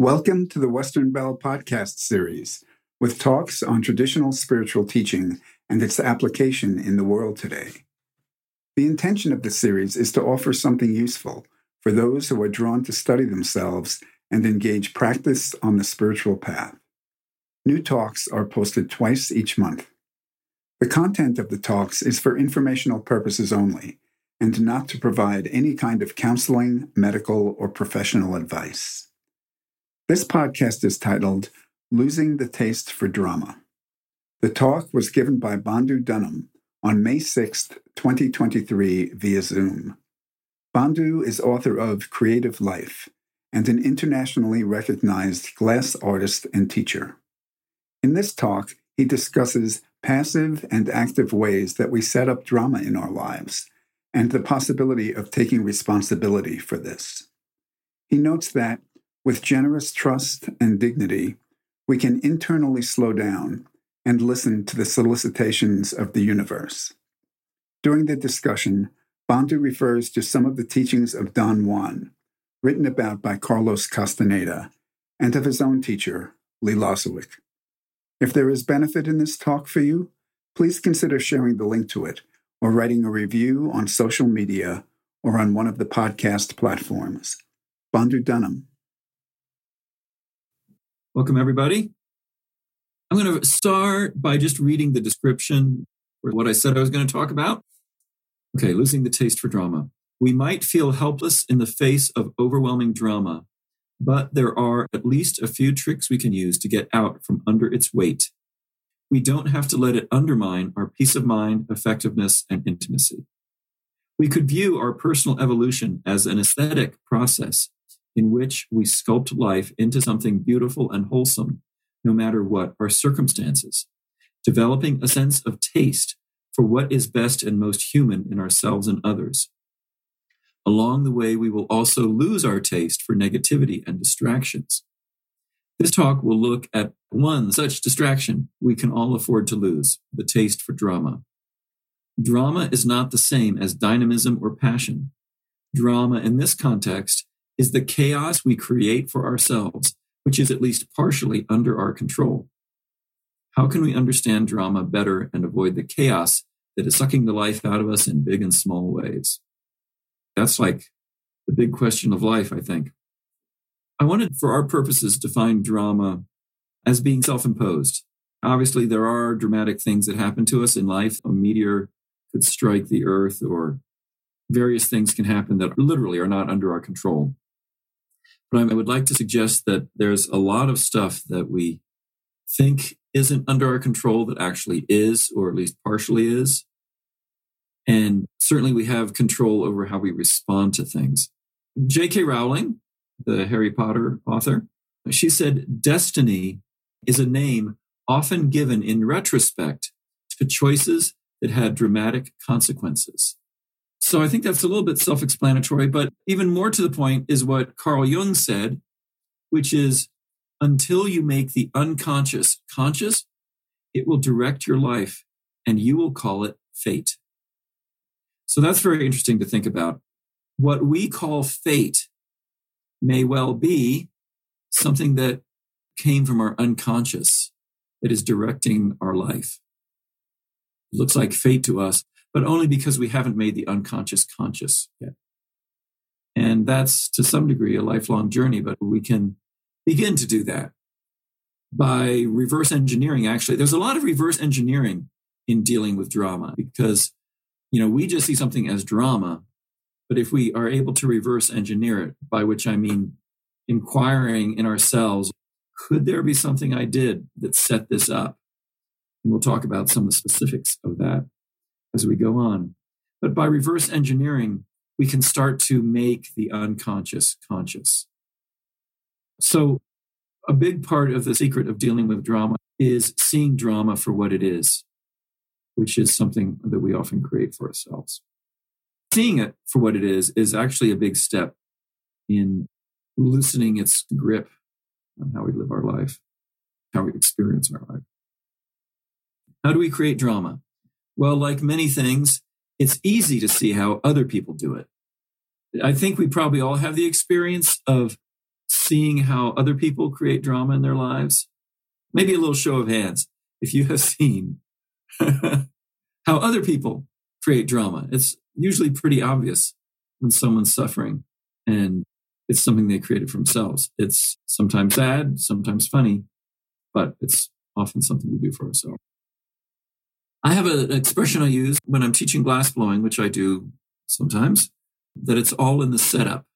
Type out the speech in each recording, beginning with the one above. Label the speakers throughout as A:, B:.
A: Welcome to the Western Baul podcast series with talks on traditional spiritual teaching and its application in the world today. The intention of the series is to offer something useful for those who are drawn to study themselves and engage practice on the spiritual path. New talks are posted twice each month. The content of the talks is for informational purposes only and not to provide any kind of counseling, medical, or professional advice. This podcast is titled Losing the Taste for Drama. The talk was given by Bandhu Dunham on May 6, 2023, via Zoom. Bandhu is author of Creative Life and an internationally recognized glass artist and teacher. In this talk, he discusses passive and active ways that we set up drama in our lives and the possibility of taking responsibility for this. He notes that, with generous trust and dignity, we can internally slow down and listen to the solicitations of the universe. During the discussion, Bandhu refers to some of the teachings of Don Juan, written about by Carlos Castaneda, and of his own teacher, Lee Lozowick. If there is benefit in this talk for you, please consider sharing the link to it or writing a review on social media or on one of the podcast platforms. Bandhu Dunham.
B: Welcome, everybody. I'm going to start by just reading the description for what I said I was going to talk about. Okay, losing the taste for drama. We might feel helpless in the face of overwhelming drama, but there are at least a few tricks we can use to get out from under its weight we don't have to let it undermine our peace of mind, effectiveness, and intimacy. We could view our personal evolution as an aesthetic process in which we sculpt life into something beautiful and wholesome, no matter what our circumstances, developing a sense of taste for what is best and most human in ourselves and others. Along the way, we will also lose our taste for negativity and distractions. This talk will look at one such distraction we can all afford to lose the taste for drama. Drama is not the same as dynamism or passion. Drama in this context is the chaos we create for ourselves, which is at least partially under our control. How can we understand drama better and avoid the chaos that is sucking the life out of us in big and small ways? That's like the big question of life, I think. I wanted, for our purposes, to find drama as being self imposed. Obviously, there are dramatic things that happen to us in life. A meteor could strike the earth, or various things can happen that literally are not under our control. But I would like to suggest that there's a lot of stuff that we think isn't under our control that actually is, or at least partially is. And certainly we have control over how we respond to things. J.K. Rowling the Harry Potter author. She said, Destiny is a name often given in retrospect to choices that had dramatic consequences. So I think that's a little bit self explanatory, but even more to the point is what Carl Jung said, which is until you make the unconscious conscious, it will direct your life and you will call it fate. So that's very interesting to think about. What we call fate may well be something that came from our unconscious that is directing our life. It looks like fate to us, but only because we haven't made the unconscious conscious yet. And that's to some degree a lifelong journey, but we can begin to do that by reverse engineering. Actually, there's a lot of reverse engineering in dealing with drama because, you know, we just see something as drama but if we are able to reverse engineer it, by which I mean inquiring in ourselves, could there be something I did that set this up? And we'll talk about some of the specifics of that as we go on. But by reverse engineering, we can start to make the unconscious conscious. So, a big part of the secret of dealing with drama is seeing drama for what it is, which is something that we often create for ourselves seeing it for what it is is actually a big step in loosening its grip on how we live our life, how we experience our life. How do we create drama? Well, like many things, it's easy to see how other people do it. I think we probably all have the experience of seeing how other people create drama in their lives? Maybe a little show of hands if you have seen how other people create drama. It's usually pretty obvious when someone's suffering and it's something they created for themselves. It's sometimes sad, sometimes funny, but it's often something we do for ourselves. I have an expression I use when I'm teaching glass blowing, which I do sometimes, that it's all in the setup.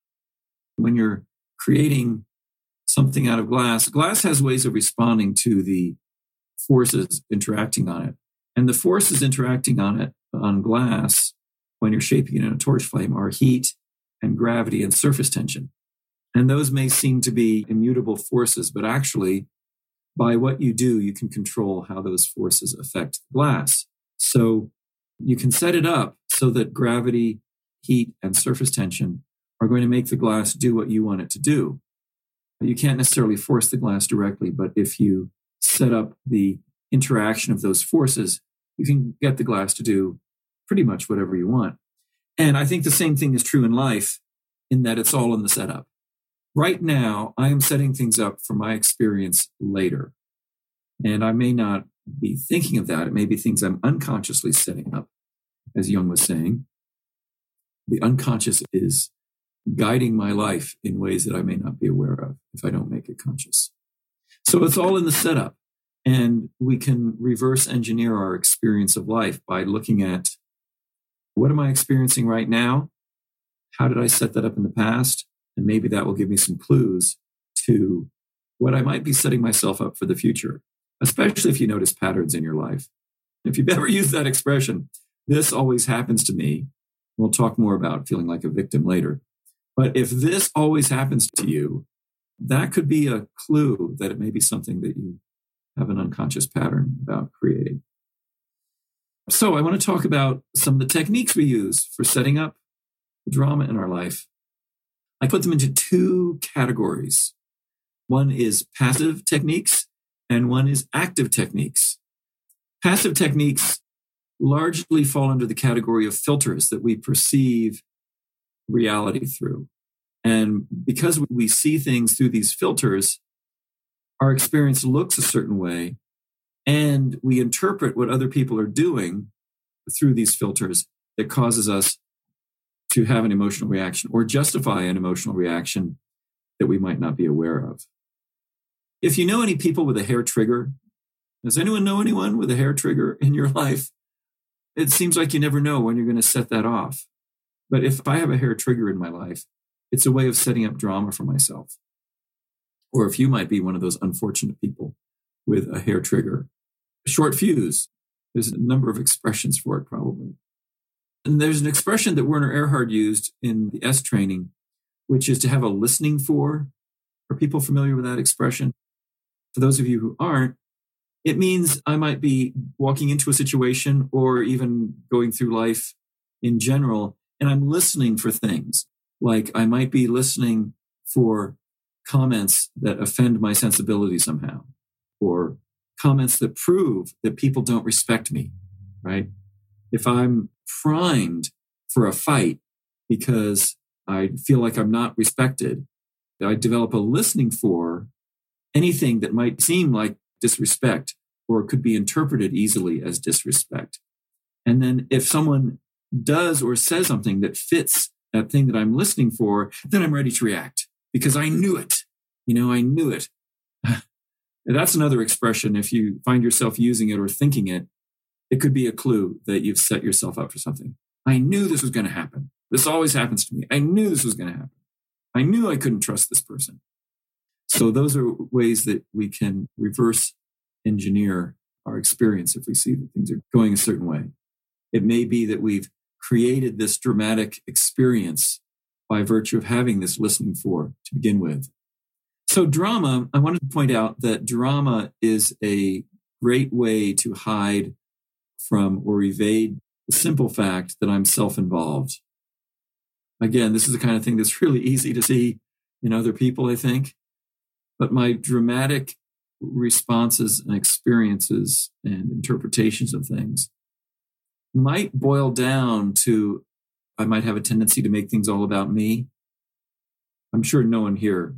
B: When you're creating something out of glass, glass has ways of responding to the forces interacting on it. And the forces interacting on it, on glass, when you're shaping it in a torch flame, are heat and gravity and surface tension. And those may seem to be immutable forces, but actually, by what you do, you can control how those forces affect glass. So you can set it up so that gravity, heat, and surface tension are going to make the glass do what you want it to do. You can't necessarily force the glass directly, but if you set up the interaction of those forces, you can get the glass to do pretty much whatever you want. And I think the same thing is true in life in that it's all in the setup. Right now, I am setting things up for my experience later. And I may not be thinking of that. It may be things I'm unconsciously setting up, as Jung was saying. The unconscious is guiding my life in ways that I may not be aware of if I don't make it conscious. So it's all in the setup. And we can reverse engineer our experience of life by looking at what am I experiencing right now? How did I set that up in the past? And maybe that will give me some clues to what I might be setting myself up for the future, especially if you notice patterns in your life. If you've ever used that expression, this always happens to me. We'll talk more about feeling like a victim later. But if this always happens to you, that could be a clue that it may be something that you have an unconscious pattern about creating. So, I want to talk about some of the techniques we use for setting up the drama in our life. I put them into two categories. One is passive techniques, and one is active techniques. Passive techniques largely fall under the category of filters that we perceive reality through. And because we see things through these filters, our experience looks a certain way, and we interpret what other people are doing through these filters that causes us to have an emotional reaction or justify an emotional reaction that we might not be aware of. If you know any people with a hair trigger, does anyone know anyone with a hair trigger in your life? It seems like you never know when you're going to set that off. But if I have a hair trigger in my life, it's a way of setting up drama for myself. Or if you might be one of those unfortunate people with a hair trigger, a short fuse, there's a number of expressions for it probably. And there's an expression that Werner Erhard used in the est training, which is to have a listening for. Are people familiar with that expression? For those of you who aren't, it means I might be walking into a situation or even going through life in general, and I'm listening for things. Like I might be listening for comments that offend my sensibility somehow, or comments that prove that people don't respect me, right? If I'm primed for a fight because I feel like I'm not respected, I develop a listening for anything that might seem like disrespect or could be interpreted easily as disrespect. And then if someone does or says something that fits that thing that I'm listening for, then I'm ready to react because I knew it. You know, I knew it. That's another expression. If you find yourself using it or thinking it, it could be a clue that you've set yourself up for something. I knew this was going to happen. This always happens to me. I knew this was going to happen. I knew I couldn't trust this person. So those are ways that we can reverse engineer our experience if we see that things are going a certain way. It may be that we've created this dramatic experience by virtue of having this listening for to begin with. So, drama, I wanted to point out that drama is a great way to hide from or evade the simple fact that I'm self involved. Again, this is the kind of thing that's really easy to see in other people, I think. But my dramatic responses and experiences and interpretations of things might boil down to I might have a tendency to make things all about me. I'm sure no one here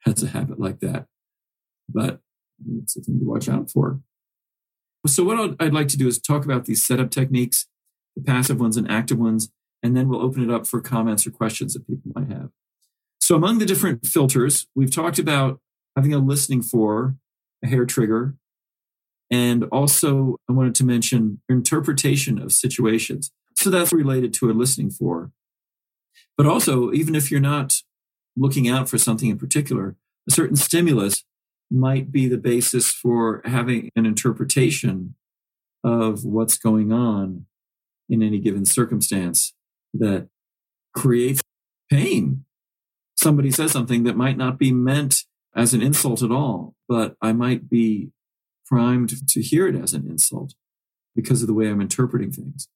B: has a habit like that. But it's a thing to watch out for. So, what I'd like to do is talk about these setup techniques, the passive ones and active ones, and then we'll open it up for comments or questions that people might have. So, among the different filters, we've talked about having a listening for, a hair trigger, and also I wanted to mention interpretation of situations. So, that's related to a listening for. But also, even if you're not looking out for something in particular, a certain stimulus might be the basis for having an interpretation of what's going on in any given circumstance that creates pain. Somebody says something that might not be meant as an insult at all, but I might be primed to hear it as an insult because of the way I'm interpreting things.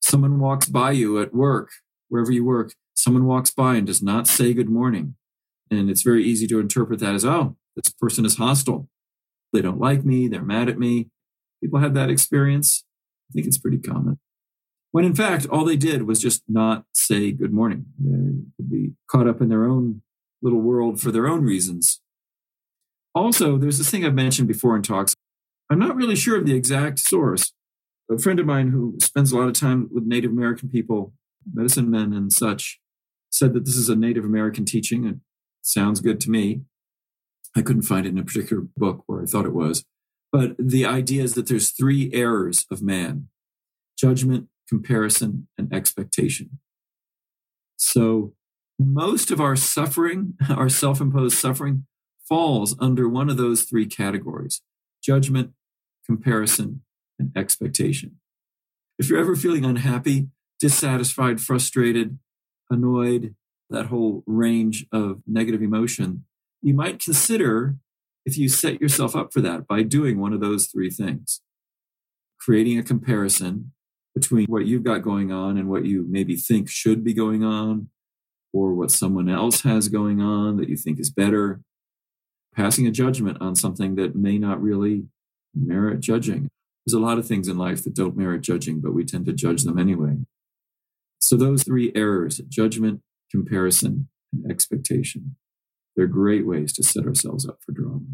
B: Someone walks by you at work, wherever you work, someone walks by and does not say good morning. And it's very easy to interpret that as, oh, this person is hostile. They don't like me. They're mad at me. People have that experience. I think it's pretty common. When in fact, all they did was just not say good morning. They could be caught up in their own little world for their own reasons. Also, there's this thing I've mentioned before in talks. I'm not really sure of the exact source. A friend of mine who spends a lot of time with Native American people, medicine men and such, said that this is a Native American teaching. It sounds good to me. I couldn't find it in a particular book where I thought it was. But the idea is that there's three errors of man judgment, comparison, and expectation. So most of our suffering, our self imposed suffering, falls under one of those three categories judgment, comparison, and expectation. If you're ever feeling unhappy, dissatisfied, frustrated, annoyed, that whole range of negative emotion, you might consider if you set yourself up for that by doing one of those three things creating a comparison between what you've got going on and what you maybe think should be going on, or what someone else has going on that you think is better, passing a judgment on something that may not really merit judging. There's a lot of things in life that don't merit judging, but we tend to judge them anyway. So, those three errors judgment, comparison, and expectation they're great ways to set ourselves up for drama.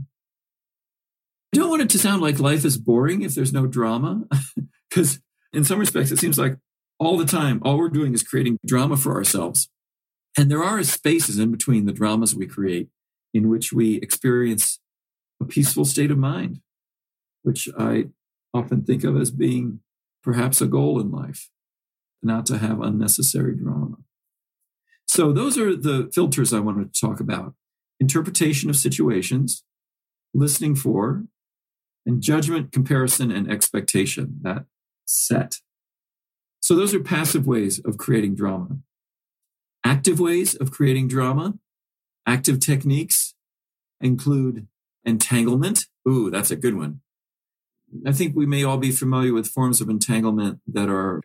B: I don't want it to sound like life is boring if there's no drama, because in some respects, it seems like all the time, all we're doing is creating drama for ourselves. And there are spaces in between the dramas we create in which we experience a peaceful state of mind, which I often think of as being perhaps a goal in life, not to have unnecessary drama. So, those are the filters I wanted to talk about interpretation of situations, listening for, and judgment, comparison, and expectation, that set. So those are passive ways of creating drama. Active ways of creating drama, active techniques include entanglement. Ooh, that's a good one. I think we may all be familiar with forms of entanglement that are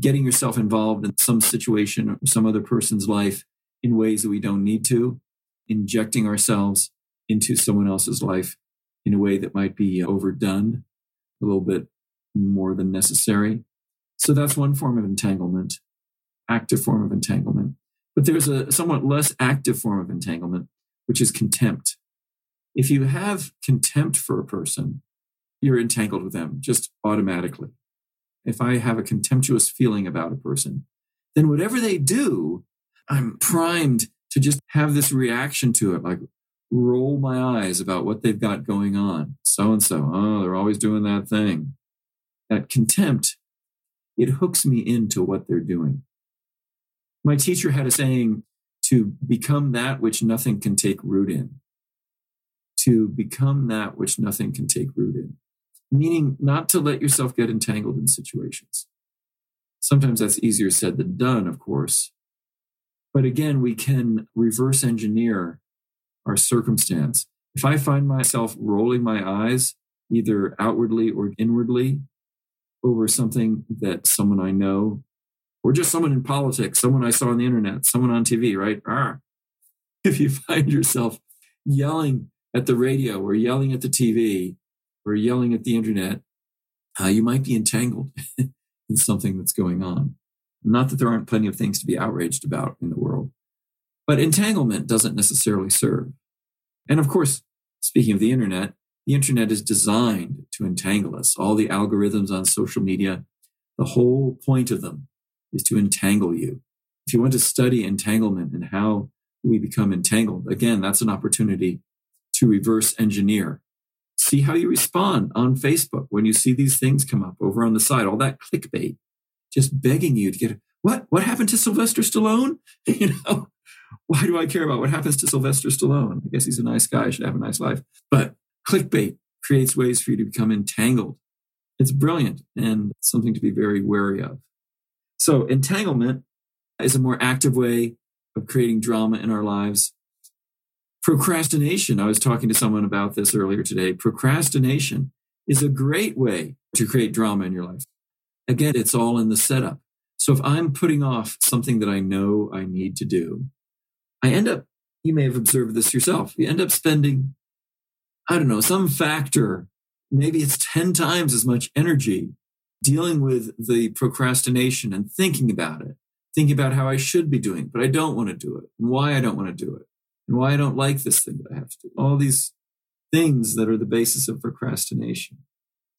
B: getting yourself involved in some situation or some other person's life in ways that we don't need to injecting ourselves into someone else's life in a way that might be uh, overdone, a little bit more than necessary. So that's one form of entanglement, active form of entanglement. But there's a somewhat less active form of entanglement, which is contempt. If you have contempt for a person, you're entangled with them just automatically. If I have a contemptuous feeling about a person, then whatever they do, I'm primed to just have this reaction to it, like roll my eyes about what they've got going on. So and so, oh, they're always doing that thing. That contempt, it hooks me into what they're doing. My teacher had a saying to become that which nothing can take root in. To become that which nothing can take root in. Meaning not to let yourself get entangled in situations. Sometimes that's easier said than done, of course. But again, we can reverse engineer our circumstance. If I find myself rolling my eyes, either outwardly or inwardly, over something that someone I know, or just someone in politics, someone I saw on the internet, someone on TV, right? Arr. If you find yourself yelling at the radio or yelling at the TV or yelling at the internet, uh, you might be entangled in something that's going on. Not that there aren't plenty of things to be outraged about in the world, but entanglement doesn't necessarily serve. And of course, speaking of the internet, the internet is designed to entangle us. All the algorithms on social media, the whole point of them is to entangle you. If you want to study entanglement and how we become entangled, again, that's an opportunity to reverse engineer. See how you respond on Facebook when you see these things come up over on the side, all that clickbait, just begging you to get what? What happened to Sylvester Stallone? you know, why do I care about what happens to Sylvester Stallone? I guess he's a nice guy, should have a nice life. But clickbait creates ways for you to become entangled. It's brilliant and something to be very wary of. So, entanglement is a more active way of creating drama in our lives. Procrastination, I was talking to someone about this earlier today. Procrastination is a great way to create drama in your life. Again, it's all in the setup. So if I'm putting off something that I know I need to do, I end up, you may have observed this yourself, you end up spending, I don't know, some factor, maybe it's 10 times as much energy dealing with the procrastination and thinking about it, thinking about how I should be doing, but I don't want to do it and why I don't want to do it and why I don't like this thing that I have to do. All these things that are the basis of procrastination.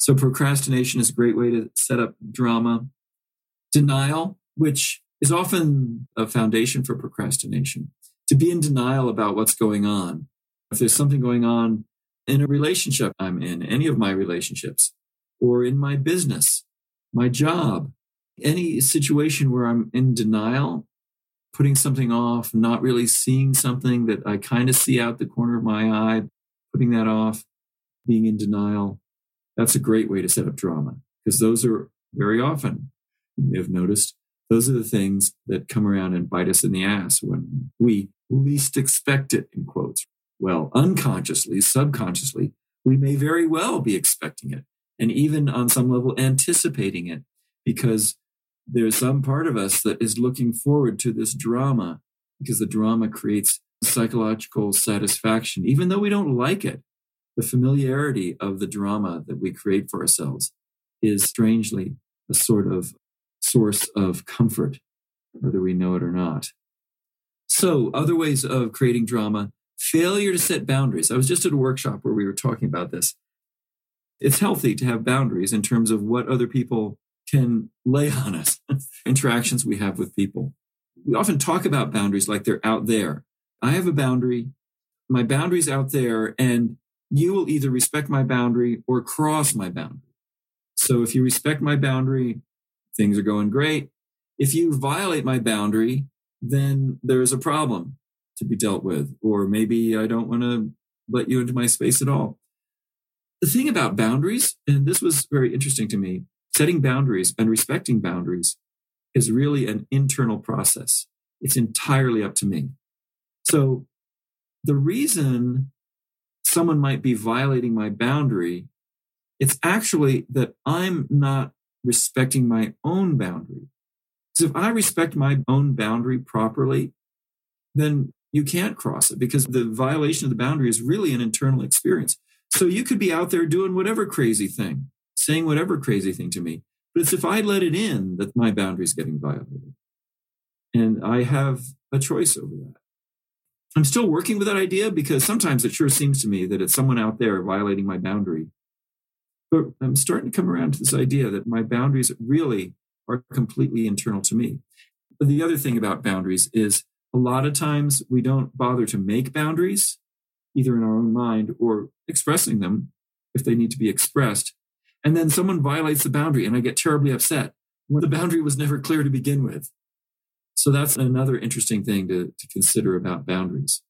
B: So procrastination is a great way to set up drama denial, which is often a foundation for procrastination. To be in denial about what's going on. If there's something going on in a relationship I'm in, any of my relationships, or in my business, my job, any situation where I'm in denial, putting something off, not really seeing something that I kind of see out the corner of my eye, putting that off, being in denial, that's a great way to set up drama because those are very often you may have noticed, those are the things that come around and bite us in the ass when we least expect it, in quotes. Well, unconsciously, subconsciously, we may very well be expecting it and even on some level anticipating it because there's some part of us that is looking forward to this drama because the drama creates psychological satisfaction, even though we don't like it. The familiarity of the drama that we create for ourselves is strangely a sort of source of comfort, whether we know it or not. So, other ways of creating drama failure to set boundaries. I was just at a workshop where we were talking about this. It's healthy to have boundaries in terms of what other people can lay on us, interactions we have with people. We often talk about boundaries like they're out there. I have a boundary, my boundary's out there, and you will either respect my boundary or cross my boundary. So if you respect my boundary, things are going great. If you violate my boundary, then there's a problem to be dealt with. Or maybe I don't want to let you into my space at all. The thing about boundaries, and this was very interesting to me, setting boundaries and respecting boundaries is really an internal process. It's entirely up to me. So the reason someone might be violating my boundary, it's actually that I'm not respecting my own boundary. Because if I respect my own boundary properly, then you can't cross it because the violation of the boundary is really an internal experience. So you could be out there doing whatever crazy thing, saying whatever crazy thing to me. But it's if I let it in that my boundary is getting violated. And I have a choice over that. I'm still working with that idea because sometimes it sure seems to me that it's someone out there violating my boundary but I'm starting to come around to this idea that my boundaries really are completely internal to me. But the other thing about boundaries is a lot of times we don't bother to make boundaries, either in our own mind or expressing them if they need to be expressed. And then someone violates the boundary and I get terribly upset the boundary was never clear to begin with. So that's another interesting thing to, to consider about boundaries.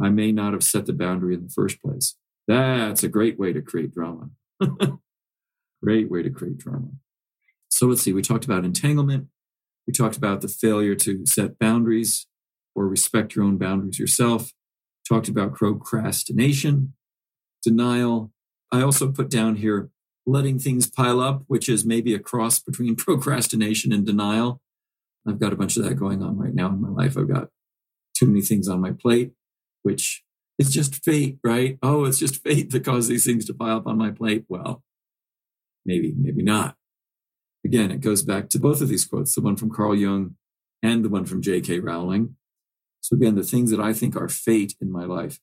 B: I may not have set the boundary in the first place. That's a great way to create drama. Great way to create drama. So let's see, we talked about entanglement. We talked about the failure to set boundaries or respect your own boundaries yourself. Talked about procrastination, denial. I also put down here letting things pile up, which is maybe a cross between procrastination and denial. I've got a bunch of that going on right now in my life. I've got too many things on my plate, which it's just fate, right? Oh, it's just fate that caused these things to pile up on my plate. Well, maybe, maybe not. Again, it goes back to both of these quotes, the one from Carl Jung and the one from J.K. Rowling. So again, the things that I think are fate in my life,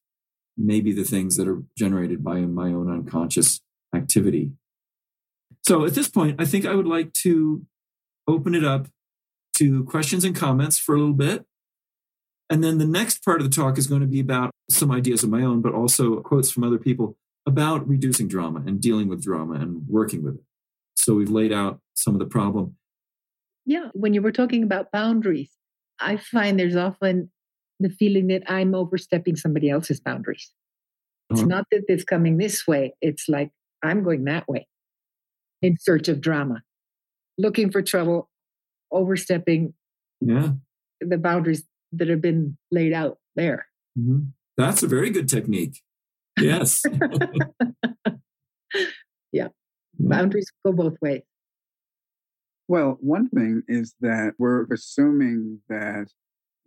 B: may be the things that are generated by my own unconscious activity. So at this point, I think I would like to open it up to questions and comments for a little bit. And then the next part of the talk is going to be about some ideas of my own, but also quotes from other people about reducing drama and dealing with drama and working with it. So we've laid out some of the problem.
C: Yeah, when you were talking about boundaries, I find there's often the feeling that I'm overstepping somebody else's boundaries. It's uh-huh. not that it's coming this way, it's like I'm going that way in search of drama, looking for trouble, overstepping
B: yeah.
C: the boundaries that have been laid out there.
B: Mm-hmm. That's a very good technique. Yes.
C: yeah. Boundaries go both ways.
A: Well, one thing is that we're assuming that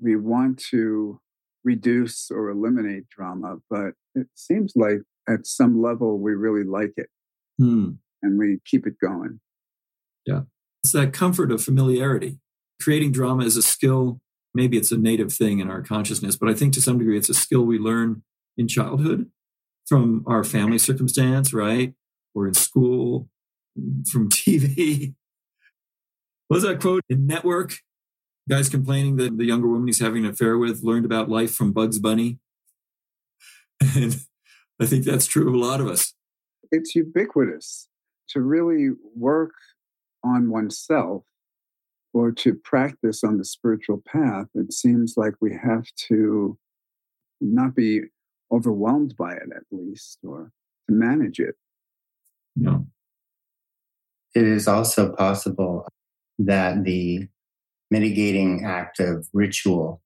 A: we want to reduce or eliminate drama, but it seems like at some level we really like it hmm. and we keep it going.
B: Yeah. It's that comfort of familiarity. Creating drama is a skill. Maybe it's a native thing in our consciousness, but I think to some degree it's a skill we learn in childhood from our family circumstance, right? Or in school, from TV. What was that quote in Network? Guys complaining that the younger woman he's having an affair with learned about life from Bugs Bunny. And I think that's true of a lot of us.
A: It's ubiquitous to really work on oneself or to practice on the spiritual path. It seems like we have to not be overwhelmed by it, at least, or to manage it.
B: No.
D: It is also possible that the mitigating act of ritual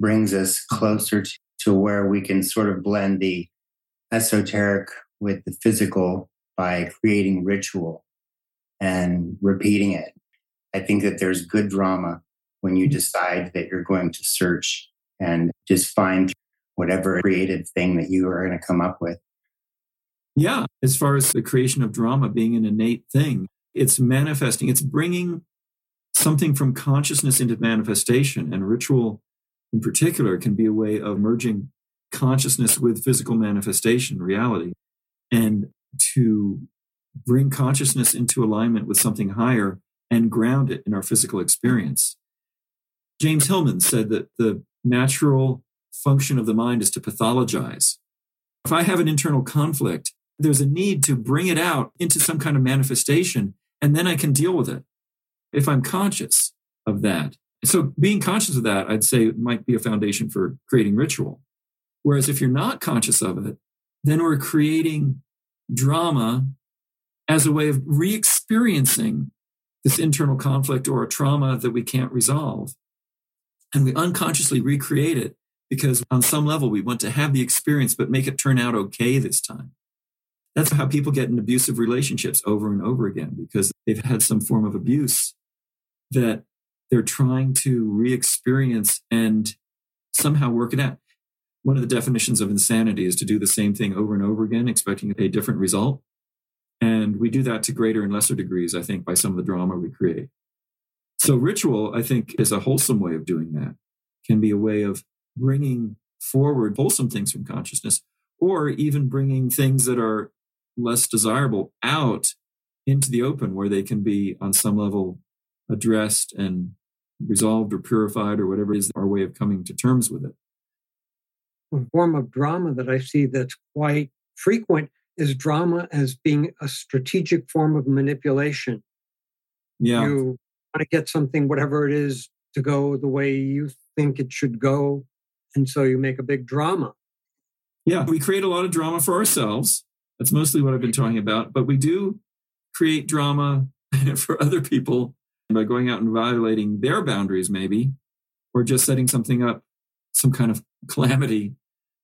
D: brings us closer to, to where we can sort of blend the esoteric with the physical by creating ritual and repeating it. I think that there's good drama when you mm. decide that you're going to search and just find whatever creative thing that you are going to come up with.
B: Yeah, as far as the creation of drama being an innate thing, it's manifesting, it's bringing something from consciousness into manifestation. And ritual, in particular, can be a way of merging consciousness with physical manifestation, reality, and to bring consciousness into alignment with something higher and ground it in our physical experience. James Hillman said that the natural function of the mind is to pathologize. If I have an internal conflict, there's a need to bring it out into some kind of manifestation, and then I can deal with it if I'm conscious of that. So being conscious of that, I'd say might be a foundation for creating ritual. Whereas if you're not conscious of it, then we're creating drama as a way of re experiencing this internal conflict or a trauma that we can't resolve. And we unconsciously recreate it because on some level we want to have the experience, but make it turn out okay this time. That's how people get in abusive relationships over and over again because they've had some form of abuse that they're trying to re experience and somehow work it out. One of the definitions of insanity is to do the same thing over and over again, expecting a different result. And we do that to greater and lesser degrees, I think, by some of the drama we create. So, ritual, I think, is a wholesome way of doing that, can be a way of bringing forward wholesome things from consciousness, or even bringing things that are less desirable out into the open where they can be, on some level, addressed and resolved or purified or whatever is our way of coming to terms with it.
E: A form of drama that I see that's quite frequent is drama as being a strategic form of manipulation.
B: Yeah.
E: You want to get something, whatever it is, to go the way you think it should go. And so you make a big drama.
B: Yeah, we create a lot of drama for ourselves. That's mostly what I've been talking about. But we do create drama for other people by going out and violating their boundaries, maybe, or just setting something up, some kind of calamity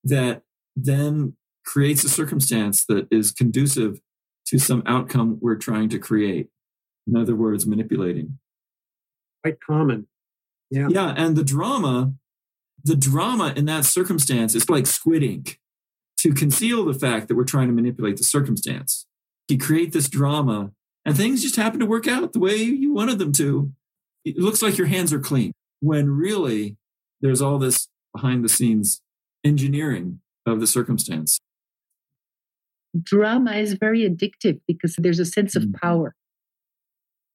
B: that then creates a circumstance that is conducive to some outcome we're trying to create. In other words, manipulating.
E: Quite common. Yeah.
B: Yeah. And the drama, the drama in that circumstance is like squid ink to conceal the fact that we're trying to manipulate the circumstance. You create this drama and things just happen to work out the way you wanted them to. It looks like your hands are clean when really there's all this behind the scenes engineering of the circumstance.
C: Drama is very addictive because there's a sense of
B: Mm.
C: power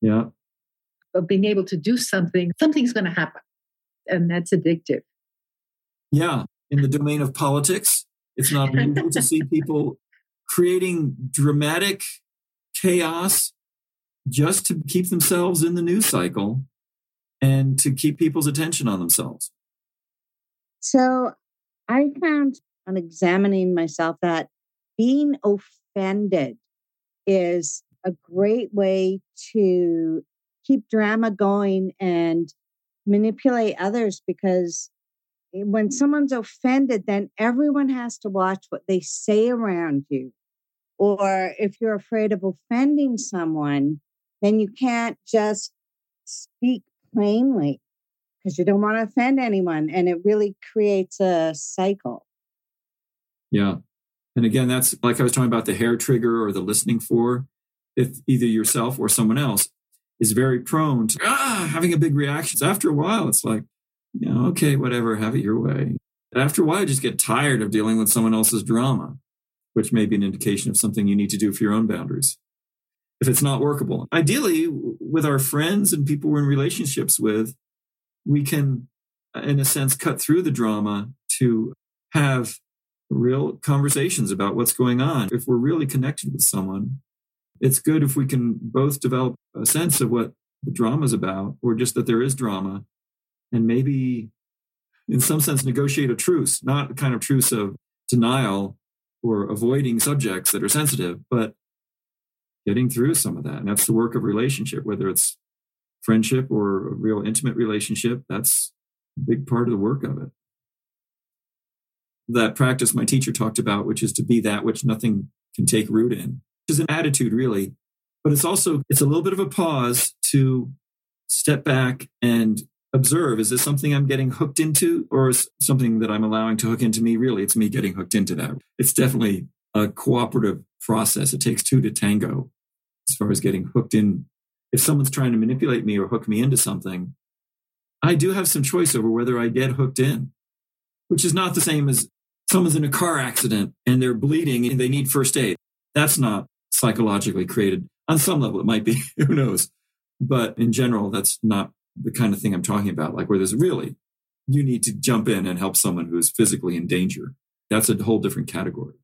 B: Yeah.
C: of being able to do something. Something's going to happen, and that's addictive.
B: Yeah. In the domain of politics, it's not unusual to see people creating dramatic chaos just to keep themselves in the news cycle and to keep people's attention on themselves.
F: So I found on examining myself that being offended is a great way to keep drama going and manipulate others because when someone's offended, then everyone has to watch what they say around you. Or if you're afraid of offending someone, then you can't just speak plainly because you don't want to offend anyone. And it really creates a cycle.
B: Yeah. And again, that's like I was talking about the hair trigger or the listening for. If either yourself or someone else is very prone to ah, having a big reaction, after a while, it's like, you know, okay, whatever, have it your way. After a while, you just get tired of dealing with someone else's drama, which may be an indication of something you need to do for your own boundaries. If it's not workable, ideally, with our friends and people we're in relationships with, we can, in a sense, cut through the drama to have real conversations about what's going on. If we're really connected with someone, it's good if we can both develop a sense of what the drama is about, or just that there is drama, and maybe, in some sense, negotiate a truce, not a kind of truce of denial or avoiding subjects that are sensitive, but getting through some of that. And that's the work of relationship, whether it's friendship or a real intimate relationship. That's a big part of the work of it that practice my teacher talked about, which is to be that which nothing can take root in, which is an attitude really, but it's also, it's a little bit of a pause to step back and observe, is this something I'm getting hooked into or is something that I'm allowing to hook into me? Really, it's me getting hooked into that. It's definitely a cooperative process. It takes two to tango as far as getting hooked in. If someone's trying to manipulate me or hook me into something, I do have some choice over whether I get hooked in, which is not the same as someone's in a car accident and they're bleeding and they need first aid. That's not psychologically created. On some level, it might be, who knows? But in general, that's not the kind of thing I'm talking about, like where there's really, you need to jump in and help someone who's physically in danger. That's a whole different category.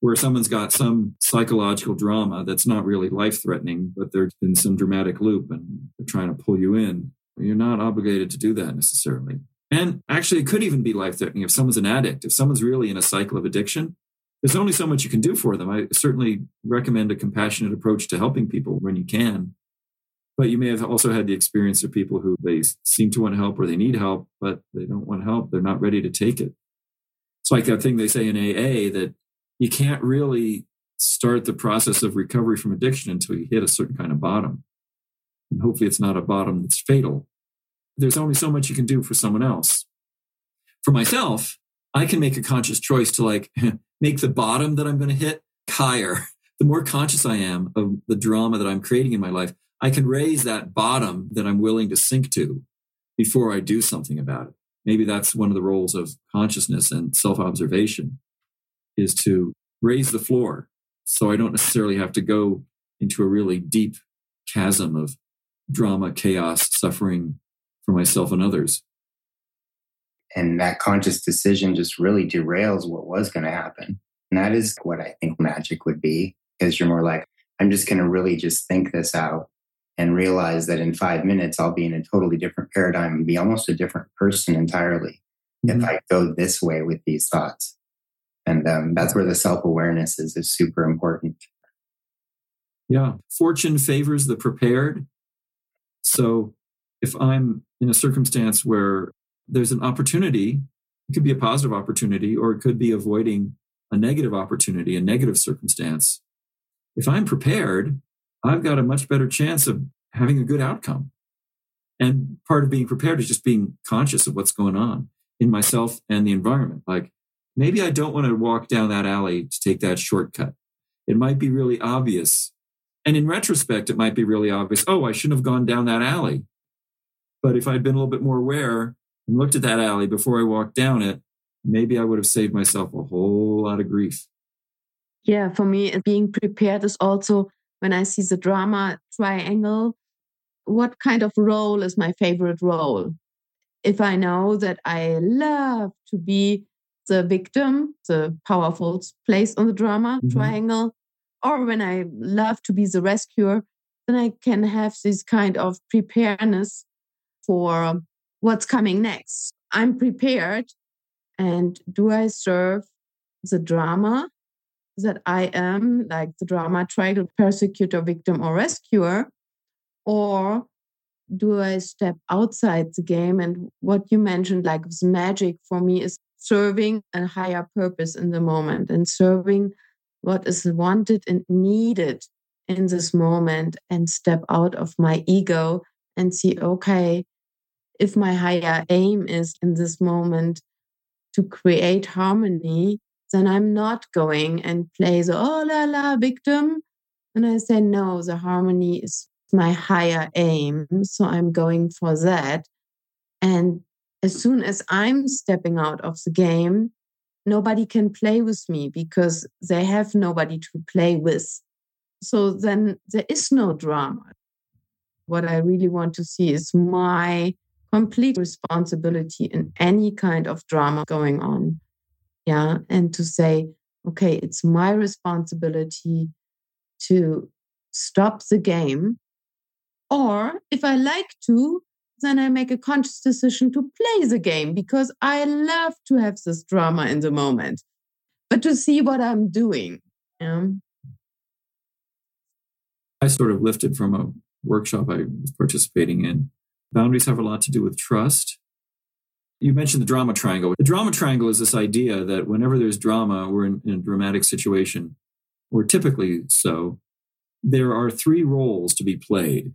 B: Where someone's got some psychological drama that's not really life threatening, but they're in some dramatic loop and they're trying to pull you in. You're not obligated to do that necessarily. And actually, it could even be life threatening if someone's an addict, if someone's really in a cycle of addiction. There's only so much you can do for them. I certainly recommend a compassionate approach to helping people when you can. But you may have also had the experience of people who they seem to want help or they need help, but they don't want help. They're not ready to take it. It's like that thing they say in AA that you can't really start the process of recovery from addiction until you hit a certain kind of bottom. And hopefully, it's not a bottom that's fatal there's only so much you can do for someone else. For myself, I can make a conscious choice to like make the bottom that I'm going to hit higher. The more conscious I am of the drama that I'm creating in my life, I can raise that bottom that I'm willing to sink to before I do something about it. Maybe that's one of the roles of consciousness and self observation is to raise the floor so I don't necessarily have to go into a really deep chasm of drama, chaos, suffering, for myself and others.
D: And that conscious decision just really derails what was going to happen. And that is what I think magic would be, because you're more like, I'm just going to really just think this out and realize that in five minutes, I'll be in a totally different paradigm and be almost a different person entirely mm-hmm. if I go this way with these thoughts. And um, that's where the self awareness is, is super important.
B: Yeah. Fortune favors the prepared. So if I'm in a circumstance where there's an opportunity, it could be a positive opportunity, or it could be avoiding a negative opportunity, a negative circumstance. If I'm prepared, I've got a much better chance of having a good outcome. And part of being prepared is just being conscious of what's going on in myself and the environment. Like maybe I don't want to walk down that alley to take that shortcut. It might be really obvious. And in retrospect, it might be really obvious. Oh, I shouldn't have gone down that alley. But if I'd been a little bit more aware and looked at that alley before I walked down it, maybe I would have saved myself a whole lot of grief.
G: Yeah, for me, being prepared is also when I see the drama triangle, what kind of role is my favorite role? If I know that I love to be the victim, the powerful place on the drama mm-hmm. triangle, or when I love to be the rescuer, then I can have this kind of preparedness for what's coming next. I'm prepared. And do I serve the drama that I am, like the drama triangle persecutor, victim, or rescuer? Or do I step outside the game? And what you mentioned, like magic for me, is serving a higher purpose in the moment and serving what is wanted and needed in this moment and step out of my ego and see, okay, if my higher aim is in this moment to create harmony, then I'm not going and play the oh la la victim. And I say, no, the harmony is my higher aim. So I'm going for that. And as soon as I'm stepping out of the game, nobody can play with me because they have nobody to play with. So then there is no drama. What I really want to see is my complete responsibility in any kind of drama going on. Yeah. And to say, okay, it's my responsibility to stop the game. Or if I like to, then I make a conscious decision to play the game because I love to have this drama in the moment, but to see what I'm doing. Yeah.
B: I sort of lifted from a workshop I was participating in. Boundaries have a lot to do with trust. You mentioned the drama triangle. The drama triangle is this idea that whenever there's drama, we're in, in a dramatic situation, or typically so, there are three roles to be played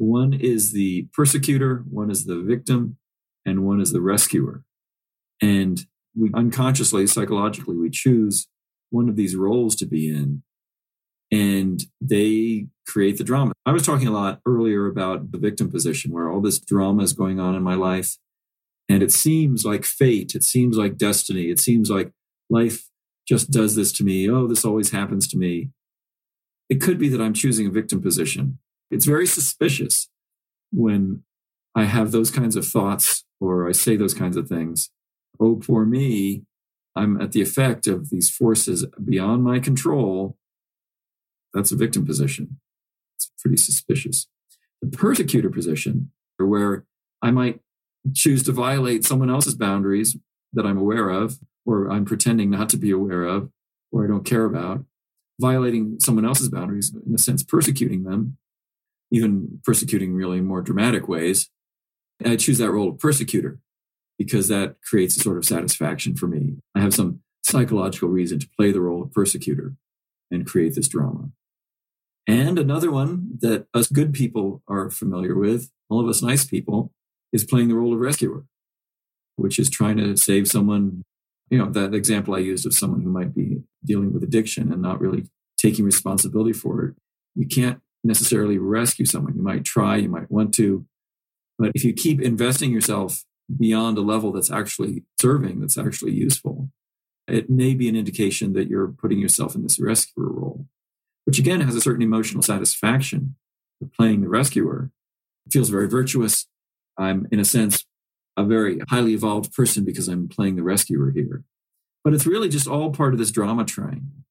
B: one is the persecutor, one is the victim, and one is the rescuer. And we unconsciously, psychologically, we choose one of these roles to be in, and they create the drama. I was talking a lot earlier about the victim position where all this drama is going on in my life. And it seems like fate, it seems like destiny, it seems like life just does this to me. Oh, this always happens to me. It could be that I'm choosing a victim position it's very suspicious when I have those kinds of thoughts or I say those kinds of things. Oh, poor me. I'm at the effect of these forces beyond my control. That's a victim position. It's pretty suspicious. The persecutor position, where I might choose to violate someone else's boundaries that I'm aware of, or I'm pretending not to be aware of, or I don't care about, violating someone else's boundaries, in a sense, persecuting them, even persecuting really more dramatic ways. I choose that role of persecutor because that creates a sort of satisfaction for me. I have some psychological reason to play the role of persecutor and create this drama. And another one that us good people are familiar with, all of us nice people, is playing the role of rescuer, which is trying to save someone. You know, that example I used of someone who might be dealing with addiction and not really taking responsibility for it. You can't necessarily rescue someone. You might try, you might want to, but if you keep investing yourself beyond a level that's actually serving, that's actually useful, it may be an indication that you're putting yourself in this rescuer role, which again has a certain emotional satisfaction of playing the rescuer. It feels very virtuous. I'm, in a sense, a very highly evolved person because I'm playing the rescuer here. But it's really just all part of this drama triangle.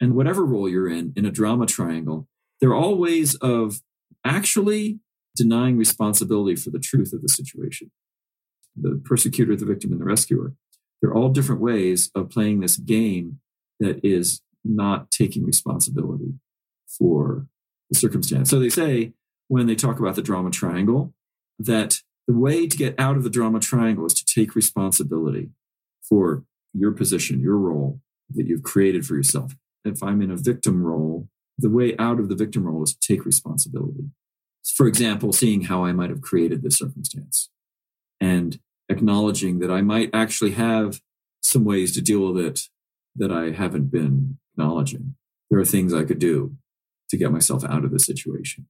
B: And whatever role you're in, in a drama triangle, there are all ways of actually denying responsibility for the truth of the situation. The persecutor, the victim, and the rescuer. They're all different ways of playing this game that is not taking responsibility for the circumstance. So they say when they talk about the drama triangle that the way to get out of the drama triangle is to take responsibility for your position, your role that you've created for yourself. If I'm in a victim role, the way out of the victim role is to take responsibility. For example, seeing how I might have created this circumstance and acknowledging that I might actually have some ways to deal with it that I haven't been acknowledging. There are things I could do to get myself out of the situation.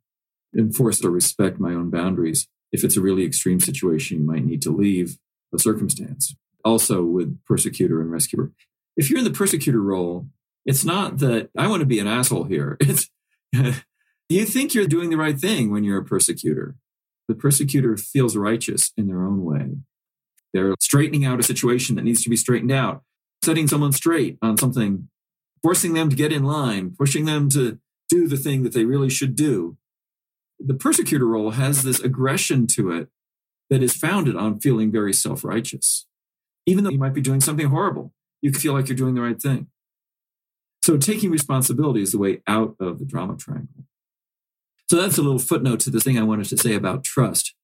B: Enforce or respect my own boundaries. If it's a really extreme situation, you might need to leave a circumstance. also with persecutor and rescuer. If you're in the persecutor role, it's not that I want to be an asshole here. It's you think you're doing the right thing when you're a persecutor. The persecutor feels righteous in their own way. They're straightening out a situation that needs to be straightened out, setting someone straight on something, forcing them to get in line, pushing them to do the thing that they really should do. The persecutor role has this aggression to it that is founded on feeling very self righteous. Even though you might be doing something horrible, you feel like you're doing the right thing. So taking responsibility is the way out of the drama triangle. So that's a little footnote to the thing I wanted to say about trust.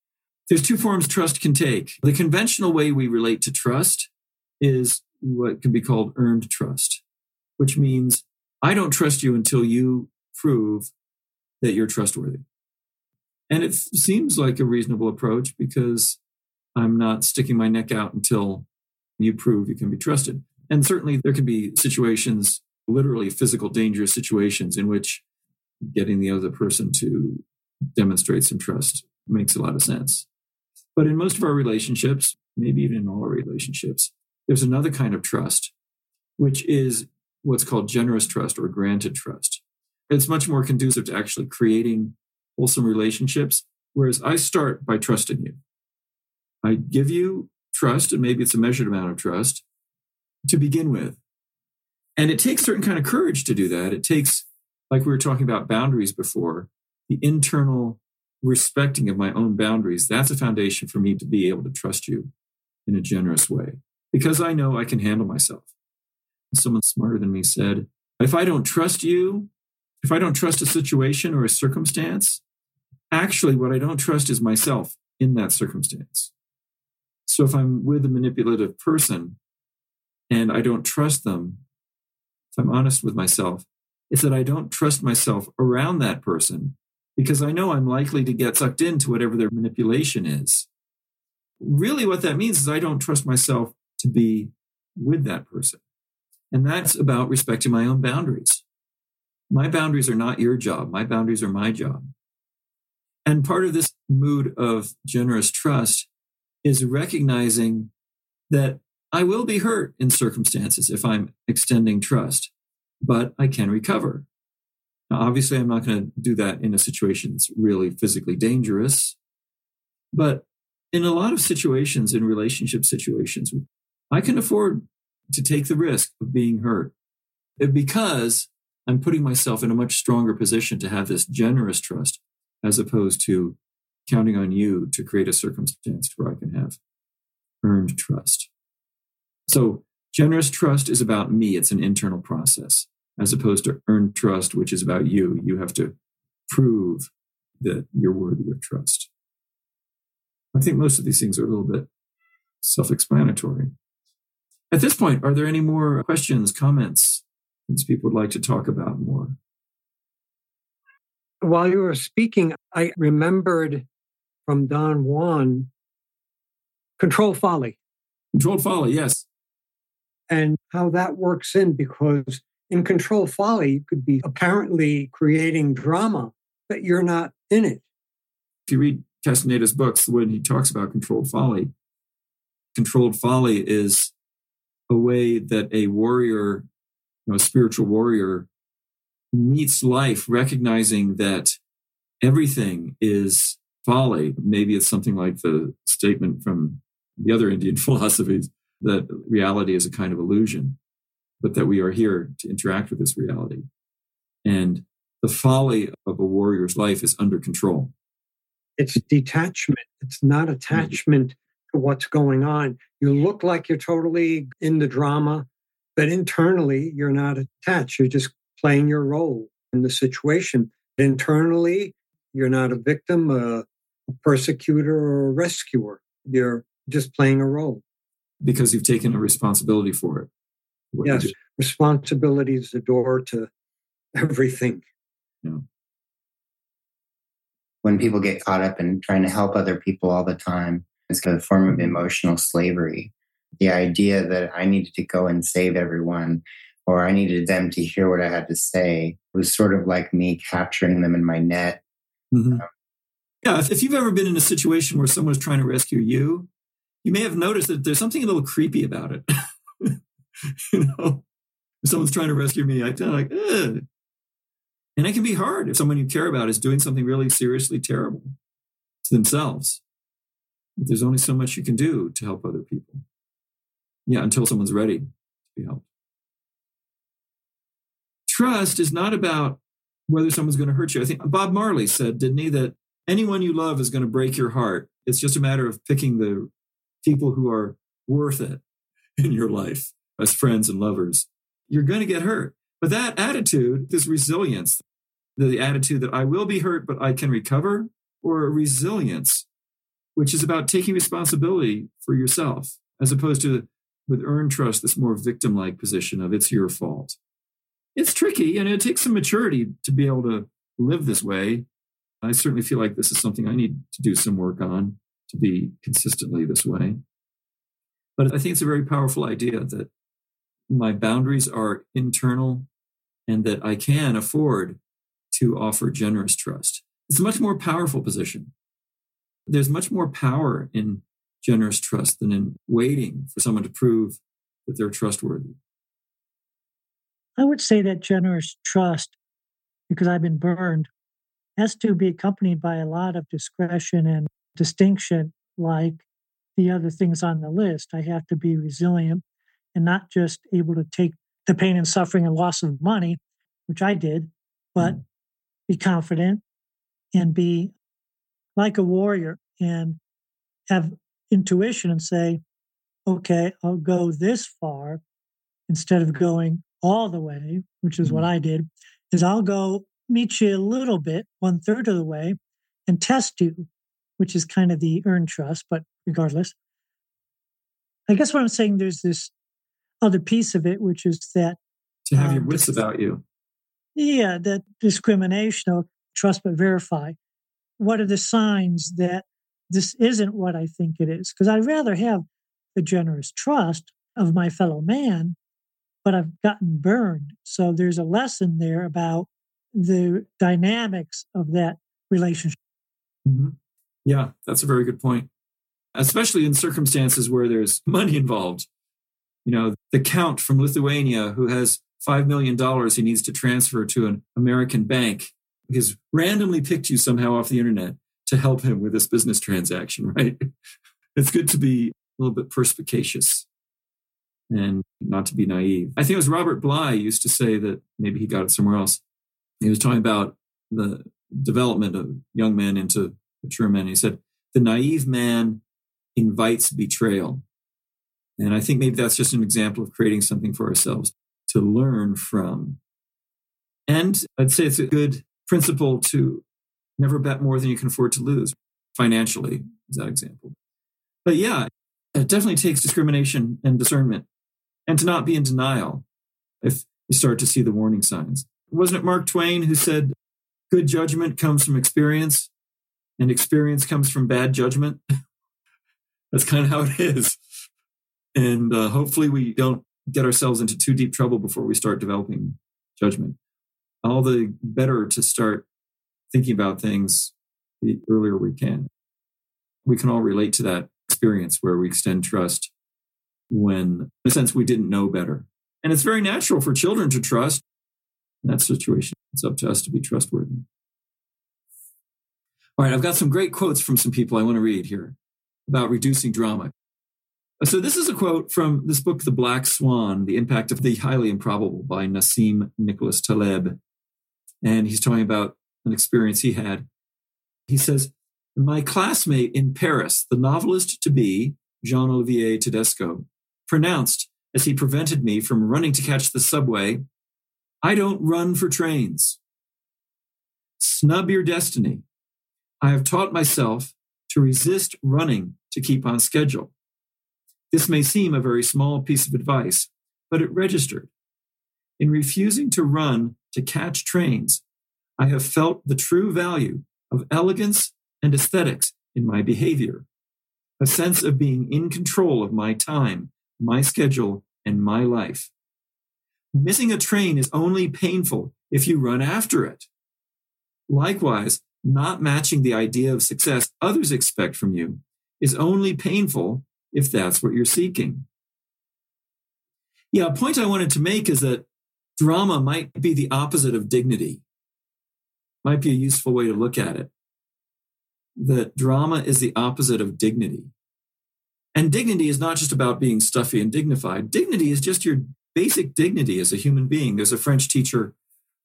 B: There's two forms trust can take. The conventional way we relate to trust is what can be called earned trust, which means I don't trust you until you prove that you're trustworthy. And it seems like a reasonable approach because I'm not sticking my neck out until you prove you can be trusted. And certainly there can be situations, literally physical dangerous situations, in which getting the other person to demonstrate some trust makes a lot of sense. But in most of our relationships, maybe even in all our relationships, there's another kind of trust, which is what's called generous trust or granted trust. It's much more conducive to actually creating wholesome relationships. Whereas I start by trusting you. I give you trust, and maybe it's a measured amount of trust to begin with. And it takes certain kind of courage to do that. It takes, like we were talking about boundaries before, the internal respecting of my own boundaries. That's a foundation for me to be able to trust you in a generous way because I know I can handle myself. Someone smarter than me said, if I don't trust you, if I don't trust a situation or a circumstance, actually what I don't trust is myself in that circumstance. So if I'm with a manipulative person and I don't trust them, if I'm honest with myself, it's that I don't trust myself around that person because I know I'm likely to get sucked into whatever their manipulation is. Really, what that means is I don't trust myself to be with that person. And that's about respecting my own boundaries. My boundaries are not your job. My boundaries are my job. And part of this mood of generous trust is recognizing that I will be hurt in circumstances if I'm extending trust, but I can recover. Now, obviously, I'm not going to do that in a situation that's really physically dangerous. But in a lot of situations, in relationship situations, I can afford to take the risk of being hurt because I'm putting myself in a much stronger position to have this generous trust as opposed to counting on you to create a circumstance where I can have earned trust. So, generous trust is about me, it's an internal process, as opposed to earned trust, which is about you. You have to prove that you're worthy of trust. I think most of these things are a little bit self explanatory. At this point, are there any more questions, comments, things people would like to talk about more?
E: While you were speaking, I remembered from Don Juan control folly.
B: Controlled folly, yes.
E: And how that works in because in control folly, you could be apparently creating drama, but you're not in it.
B: If you read Castaneda's books, when he talks about controlled folly, controlled folly is a way that a warrior, you know, a spiritual warrior, meets life recognizing that everything is folly. Maybe it's something like the statement from the other Indian philosophies that reality is a kind of illusion, but that we are here to interact with this reality. And the folly of a warrior's life is under control.
E: It's detachment, it's not attachment what's going on. You look like you're totally in the drama, but internally, you're not attached. You're just playing your role in the situation. Internally, you're not a victim, a, persecutor, or a rescuer. You're just playing a role.
B: Because you've taken a responsibility for it.
E: Yes, responsibility is the door to everything.
B: Yeah.
D: When people get caught up in trying to help other people all the time, it's a form of emotional slavery. The idea that I needed to go and save everyone or I needed them to hear what I had to say was sort of like me capturing them in my net.
B: Mm-hmm. Um, yeah, if, if you've ever been in a situation where someone's trying to rescue you, you may have noticed that there's something a little creepy about it. you know, if someone's trying to rescue me, I feel like, Ugh. and it can be hard if someone you care about is doing something really seriously terrible to themselves. There's only so much you can do to help other people. Yeah, until someone's ready to be helped. Trust is not about whether someone's going to hurt you. I think Bob Marley said, didn't he, that anyone you love is going to break your heart. It's just a matter of picking the people who are worth it in your life as friends and lovers. You're going to get hurt. But that attitude, this resilience, the attitude that I will be hurt, but I can recover, or resilience, which is about taking responsibility for yourself, as opposed to with earned trust, this more victim like position of it's your fault. It's tricky and it takes some maturity to be able to live this way. I certainly feel like this is something I need to do some work on to be consistently this way. But I think it's a very powerful idea that my boundaries are internal and that I can afford to offer generous trust. It's a much more powerful position. There's much more power in generous trust than in waiting for someone to prove that they're trustworthy.
H: I would say that generous trust, because I've been burned, has to be accompanied by a lot of discretion and distinction, like the other things on the list. I have to be resilient and not just able to take the pain and suffering and loss of money, which I did, but mm. be confident and be like a warrior and have intuition and say, okay, I'll go this far instead of going all the way, which is mm. what I did, is I'll go meet you a little bit, one third of the way, and test you, which is kind of the earned trust, but regardless. I guess what I'm saying, there's this other piece of it, which is that
B: to have um, your wits about you.
H: Yeah, that discrimination of trust but verify. What are the signs that this isn't what I think it is? Because I'd rather have the generous trust of my fellow man, but I've gotten burned. So there's a lesson there about the dynamics of that relationship.
B: Mm-hmm. Yeah, that's a very good point, especially in circumstances where there's money involved. You know, the count from Lithuania who has $5 million he needs to transfer to an American bank has randomly picked you somehow off the internet to help him with this business transaction, right? It's good to be a little bit perspicacious and not to be naive. I think it was Robert Bly used to say that maybe he got it somewhere else. He was talking about the development of young men into mature men. He said, the naive man invites betrayal. And I think maybe that's just an example of creating something for ourselves to learn from. And I'd say it's a good principle to never bet more than you can afford to lose financially, is that example. But yeah, it definitely takes discrimination and discernment and to not be in denial if you start to see the warning signs. Wasn't it Mark Twain who said, good judgment comes from experience and experience comes from bad judgment? That's kind of how it is. And uh, hopefully we don't get ourselves into too deep trouble before we start developing judgment. All the better to start thinking about things the earlier we can. We can all relate to that experience where we extend trust when, in a sense, we didn't know better. And it's very natural for children to trust in that situation. It's up to us to be trustworthy. All right, I've got some great quotes from some people I want to read here about reducing drama. So, this is a quote from this book, The Black Swan The Impact of the Highly Improbable by Nassim Nicholas Taleb. And he's talking about an experience he had. He says, My classmate in Paris, the novelist to be, Jean Olivier Tedesco, pronounced as he prevented me from running to catch the subway I don't run for trains. Snub your destiny. I have taught myself to resist running to keep on schedule. This may seem a very small piece of advice, but it registered. In refusing to run to catch trains, I have felt the true value of elegance and aesthetics in my behavior, a sense of being in control of my time, my schedule, and my life. Missing a train is only painful if you run after it. Likewise, not matching the idea of success others expect from you is only painful if that's what you're seeking. Yeah, a point I wanted to make is that drama might be the opposite of dignity. Might be a useful way to look at it. That drama is the opposite of dignity. And dignity is not just about being stuffy and dignified. Dignity is just your basic dignity as a human being. There's a French teacher,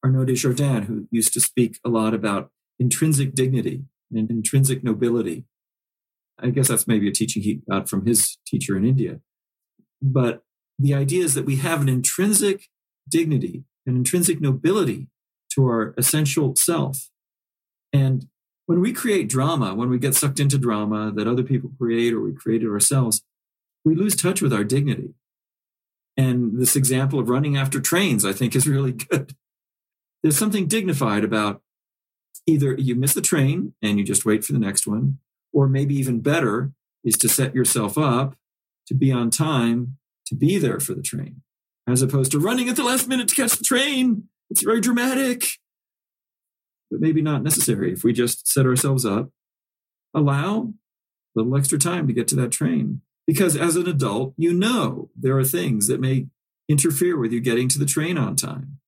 B: Arnaud de Desjardins, who used to speak a lot about intrinsic dignity and intrinsic nobility. I guess that's maybe a teaching he got from his teacher in India. But the idea is that we have an intrinsic dignity, an intrinsic nobility to our essential self. And when we create drama, when we get sucked into drama that other people create or we create it ourselves, we lose touch with our dignity. And this example of running after trains, I think, is really good. There's something dignified about either you miss the train and you just wait for the next one, or maybe even better is to set yourself up to be on time to be there for the train, as opposed to running at the last minute to catch the train. It's very dramatic, but maybe not necessary if we just set ourselves up, allow a little extra time to get to that train. Because as an adult, you know there are things that may interfere with you getting to the train on time.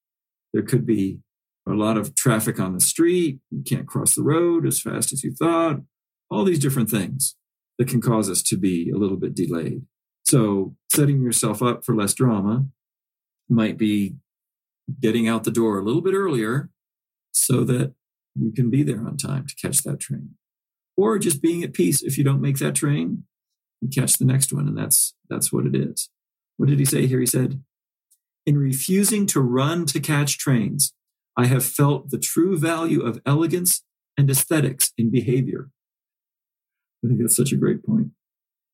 B: There could be a lot of traffic on the street. You can't cross the road as fast as you thought. All these different things that can cause us to be a little bit delayed. So, setting yourself up for less drama might be getting out the door a little bit earlier so that you can be there on time to catch that train. Or just being at peace if you don't make that train, you catch the next one and that's that's what it is. What did he say here? He said, "In refusing to run to catch trains, I have felt the true value of elegance and aesthetics in behavior." I think that's such a great point.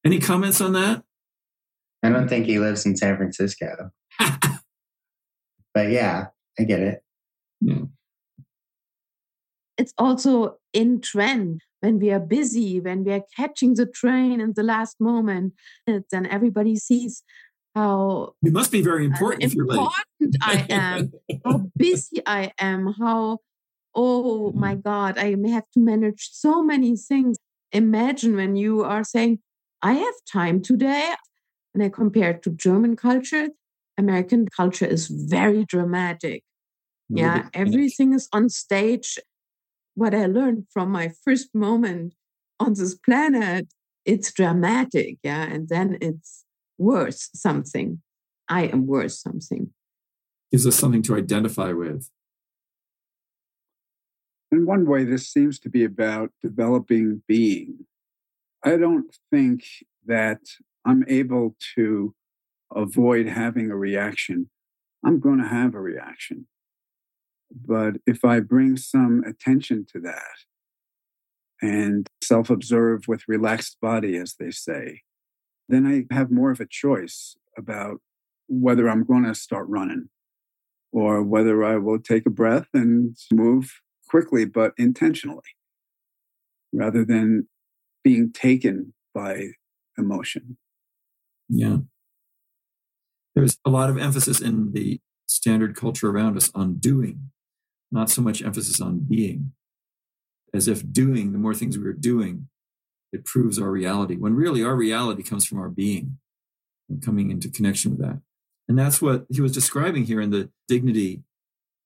B: Any comments on that?
D: I don't think he lives in San Francisco. but yeah, I get it.
B: Yeah.
G: It's also in trend when we are busy, when we are catching the train in the last moment, then everybody sees how
B: you must be very important.
G: Uh, important I am, how busy I am, how oh my god, I may have to manage so many things. Imagine when you are saying, "I have time today," and I compare it to German culture. American culture is very dramatic. Yeah, everything is on stage what I learned from my first moment on this planet, it's dramatic, yeah, and then it's worth something. I am worth something.
B: Gives us something to identify with.
A: In one way, this seems to be about developing being. I don't think that I'm able to avoid having a reaction. I'm going to have a reaction. But if I bring some attention to that and self observe with relaxed body, as they say, then I have more of a choice about whether I'm going to start running or whether I will take a breath and move quickly but intentionally rather than being taken by emotion.
B: Yeah. There's a lot of emphasis in the standard culture around us on doing not so much emphasis on being, as if doing, the more things we are doing, it proves our reality, when really our reality comes from our being and coming into connection with that. And that's what he was describing here in the dignity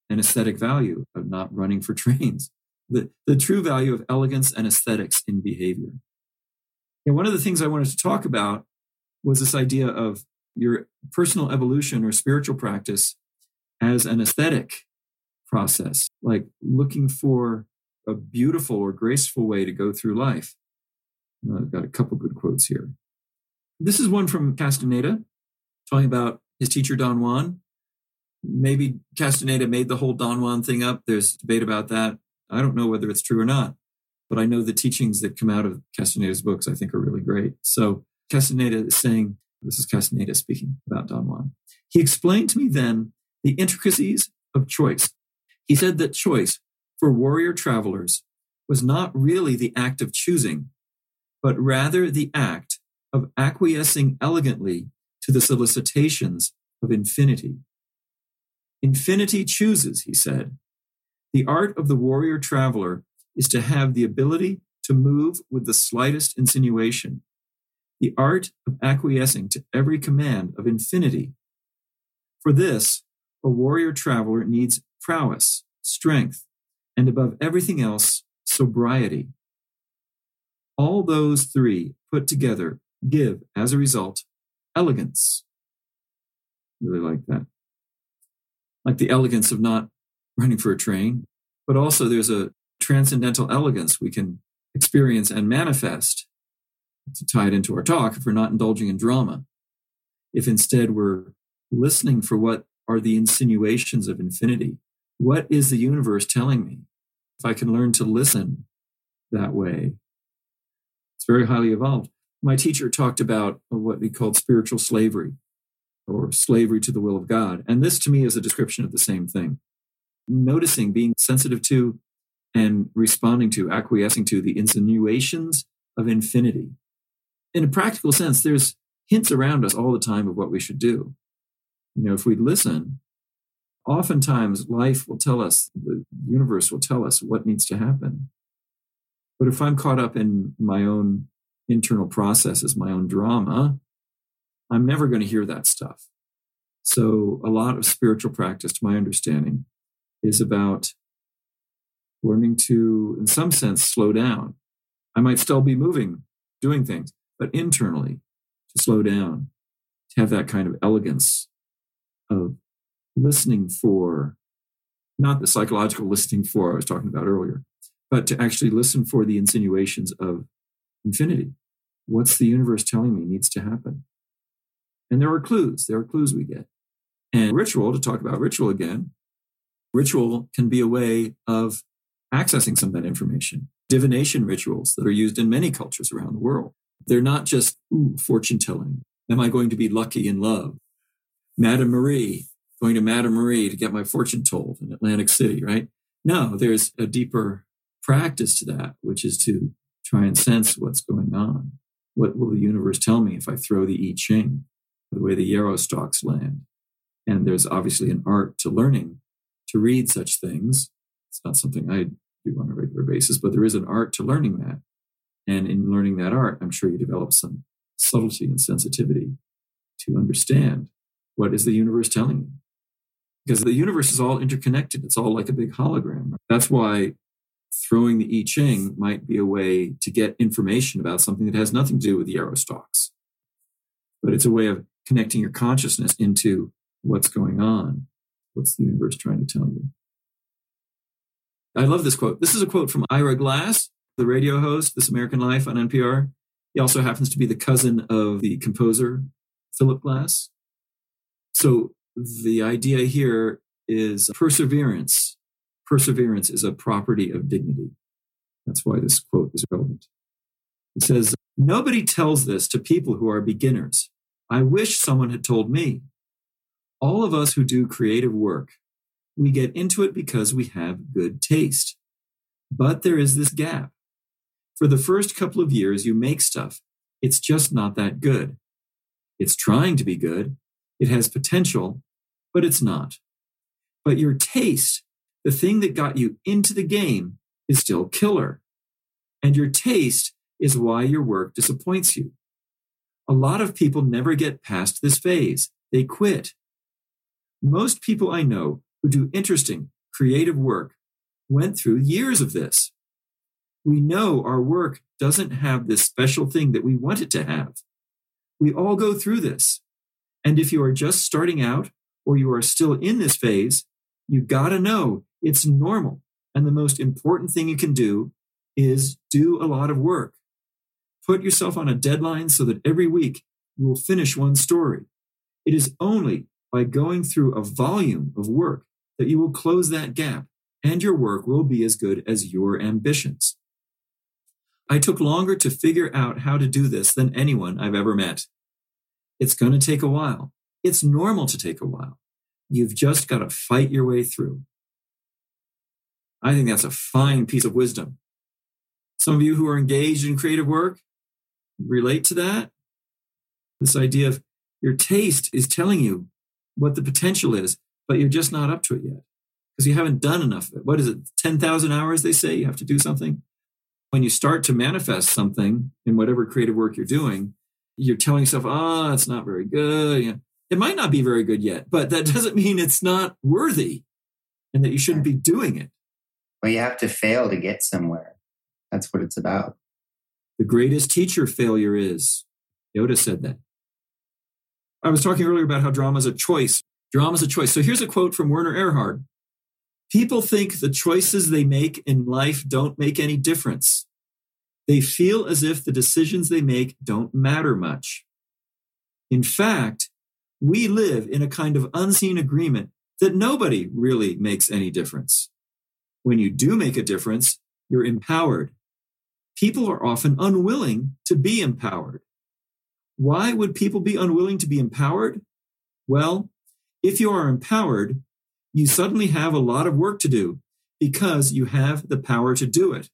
B: and aesthetic value of not running for trains, the, the true value of elegance and aesthetics in behavior. And one of the things I wanted to talk about was this idea of your personal evolution or spiritual practice as an aesthetic process, like looking for a beautiful or graceful way to go through life. I've got a couple good quotes here. This is one from Castaneda, talking about his teacher Don Juan. Maybe Castaneda made the whole Don Juan thing up. There's debate about that. I don't know whether it's true or not, but I know the teachings that come out of Castaneda's books I think are really great. So Castaneda is saying, this is Castaneda speaking about Don Juan. He explained to me then the intricacies of choice he said that choice for warrior travelers was not really the act of choosing, but rather the act of acquiescing elegantly to the solicitations of infinity. Infinity chooses, he said. The art of the warrior traveler is to have the ability to move with the slightest insinuation, the art of acquiescing to every command of infinity. For this, a warrior traveler needs prowess, strength, and above everything else, sobriety. All those three put together give, as a result, elegance. Really like that. Like the elegance of not running for a train, but also there's a transcendental elegance we can experience and manifest to tie it into our talk if we're not indulging in drama. If instead we're listening for what are the insinuations of infinity, what is the universe telling me? If I can learn to listen that way, it's very highly evolved. My teacher talked about what he called spiritual slavery or slavery to the will of God. And this to me is a description of the same thing. Noticing, being sensitive to, and responding to, acquiescing to the insinuations of infinity. In a practical sense, there's hints around us all the time of what we should do. You know, if we listen, oftentimes life will tell us, the universe will tell us what needs to happen. But if I'm caught up in my own internal processes, my own drama, I'm never going to hear that stuff. So, a lot of spiritual practice, to my understanding, is about learning to, in some sense, slow down. I might still be moving, doing things, but internally to slow down, to have that kind of elegance of listening for, not the psychological listening for I was talking about earlier, but to actually listen for the insinuations of infinity. What's the universe telling me needs to happen? And there are clues. There are clues we get. And ritual, to talk about ritual again, ritual can be a way of accessing some of that information. Divination rituals that are used in many cultures around the world. They're not just ooh, fortune telling. Am I going to be lucky in love? Madame Marie, going to Madame Marie to get my fortune told in Atlantic City, right? No, there's a deeper practice to that, which is to try and sense what's going on. What will the universe tell me if I throw the I Ching, the way the yarrow stalks land? And there's obviously an art to learning to read such things. It's not something I do on a regular basis, but there is an art to learning that. And in learning that art, I'm sure you develop some subtlety and sensitivity to understand what is the universe telling you. Because the universe is all interconnected. It's all like a big hologram. That's why throwing the I Ching might be a way to get information about something that has nothing to do with the yarrow stalks. But it's a way of connecting your consciousness into what's going on. What's the universe trying to tell you? I love this quote. This is a quote from Ira Glass, the radio host, This American Life on NPR. He also happens to be the cousin of the composer, Philip Glass. So the idea here is perseverance. Perseverance is a property of dignity. That's why this quote is relevant. It says, Nobody tells this to people who are beginners. I wish someone had told me. All of us who do creative work, we get into it because we have good taste. But there is this gap. For the first couple of years, you make stuff. It's just not that good. It's trying to be good. It has potential, but it's not. But your taste, the thing that got you into the game, is still killer. And your taste is why your work disappoints you. A lot of people never get past this phase. They quit. Most people I know who do interesting, creative work went through years of this. We know our work doesn't have this special thing that we want it to have. We all go through this. And if you are just starting out or you are still in this phase, you got to know it's normal. And the most important thing you can do is do a lot of work. Put yourself on a deadline so that every week you will finish one story. It is only by going through a volume of work that you will close that gap and your work will be as good as your ambitions. I took longer to figure out how to do this than anyone I've ever met. It's going to take a while. It's normal to take a while. You've just got to fight your way through. I think that's a fine piece of wisdom. Some of you who are engaged in creative work relate to that. This idea of your taste is telling you what the potential is, but you're just not up to it yet because you haven't done enough of it. What is it? 10,000 hours, they say you have to do something. When you start to manifest something in whatever creative work you're doing, you're telling yourself, oh, it's not very good. You know, it might not be very good yet, but that doesn't mean it's not worthy and that you shouldn't be doing it.
D: Well, you have to fail to get somewhere. That's what it's about.
B: The greatest teacher failure is. Yoda said that. I was talking earlier about how drama is a choice. Drama is a choice. So here's a quote from Werner Erhard People think the choices they make in life don't make any difference. They feel as if the decisions they make don't matter much. In fact, we live in a kind of unseen agreement that nobody really makes any difference. When you do make a difference, you're empowered. People are often unwilling to be empowered. Why would people be unwilling to be empowered? Well, if you are empowered, you suddenly have a lot of work to do because you have the power to do it.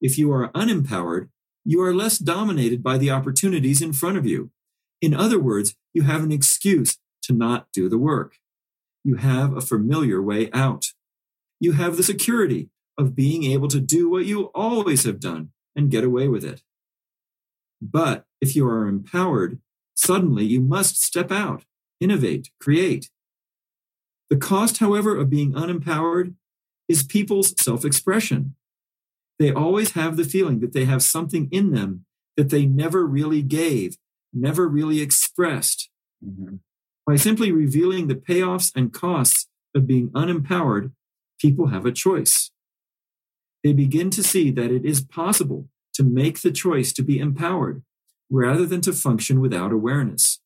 B: If you are unempowered, you are less dominated by the opportunities in front of you. In other words, you have an excuse to not do the work. You have a familiar way out. You have the security of being able to do what you always have done and get away with it. But if you are empowered, suddenly you must step out, innovate, create. The cost, however, of being unempowered is people's self expression. They always have the feeling that they have something in them that they never really gave, never really expressed. Mm-hmm. By simply revealing the payoffs and costs of being unempowered, people have a choice. They begin to see that it is possible to make the choice to be empowered rather than to function without awareness.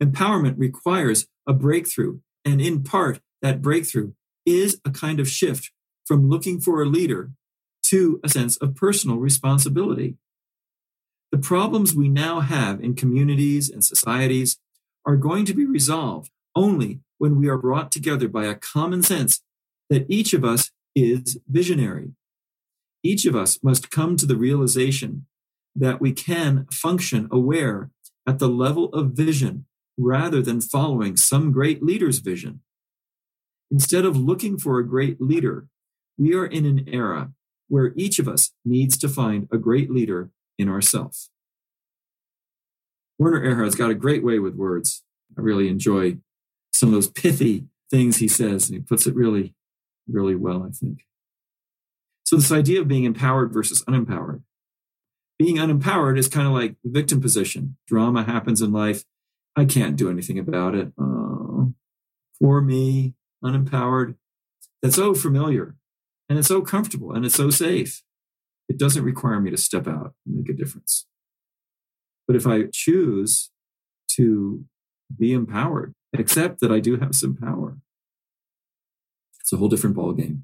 B: Empowerment requires a breakthrough, and in part, that breakthrough is a kind of shift from looking for a leader to a sense of personal responsibility. The problems we now have in communities and societies are going to be resolved only when we are brought together by a common sense that each of us is visionary each of us must come to the realization that we can function aware at the level of vision rather than following some great leader's vision. Instead of looking for a great leader, we are in an era where each of us needs to find a great leader in ourselves. Werner Erhard's got a great way with words. I really enjoy some of those pithy things he says, and he puts it really, really well, I think. So, this idea of being empowered versus unempowered. Being unempowered is kind of like the victim position. Drama happens in life. I can't do anything about it. Uh, oh, poor me, unempowered. That's so familiar and it's so comfortable and it's so safe. It doesn't require me to step out and make a difference. But if I choose to be empowered, accept that I do have some power, it's a whole different ballgame.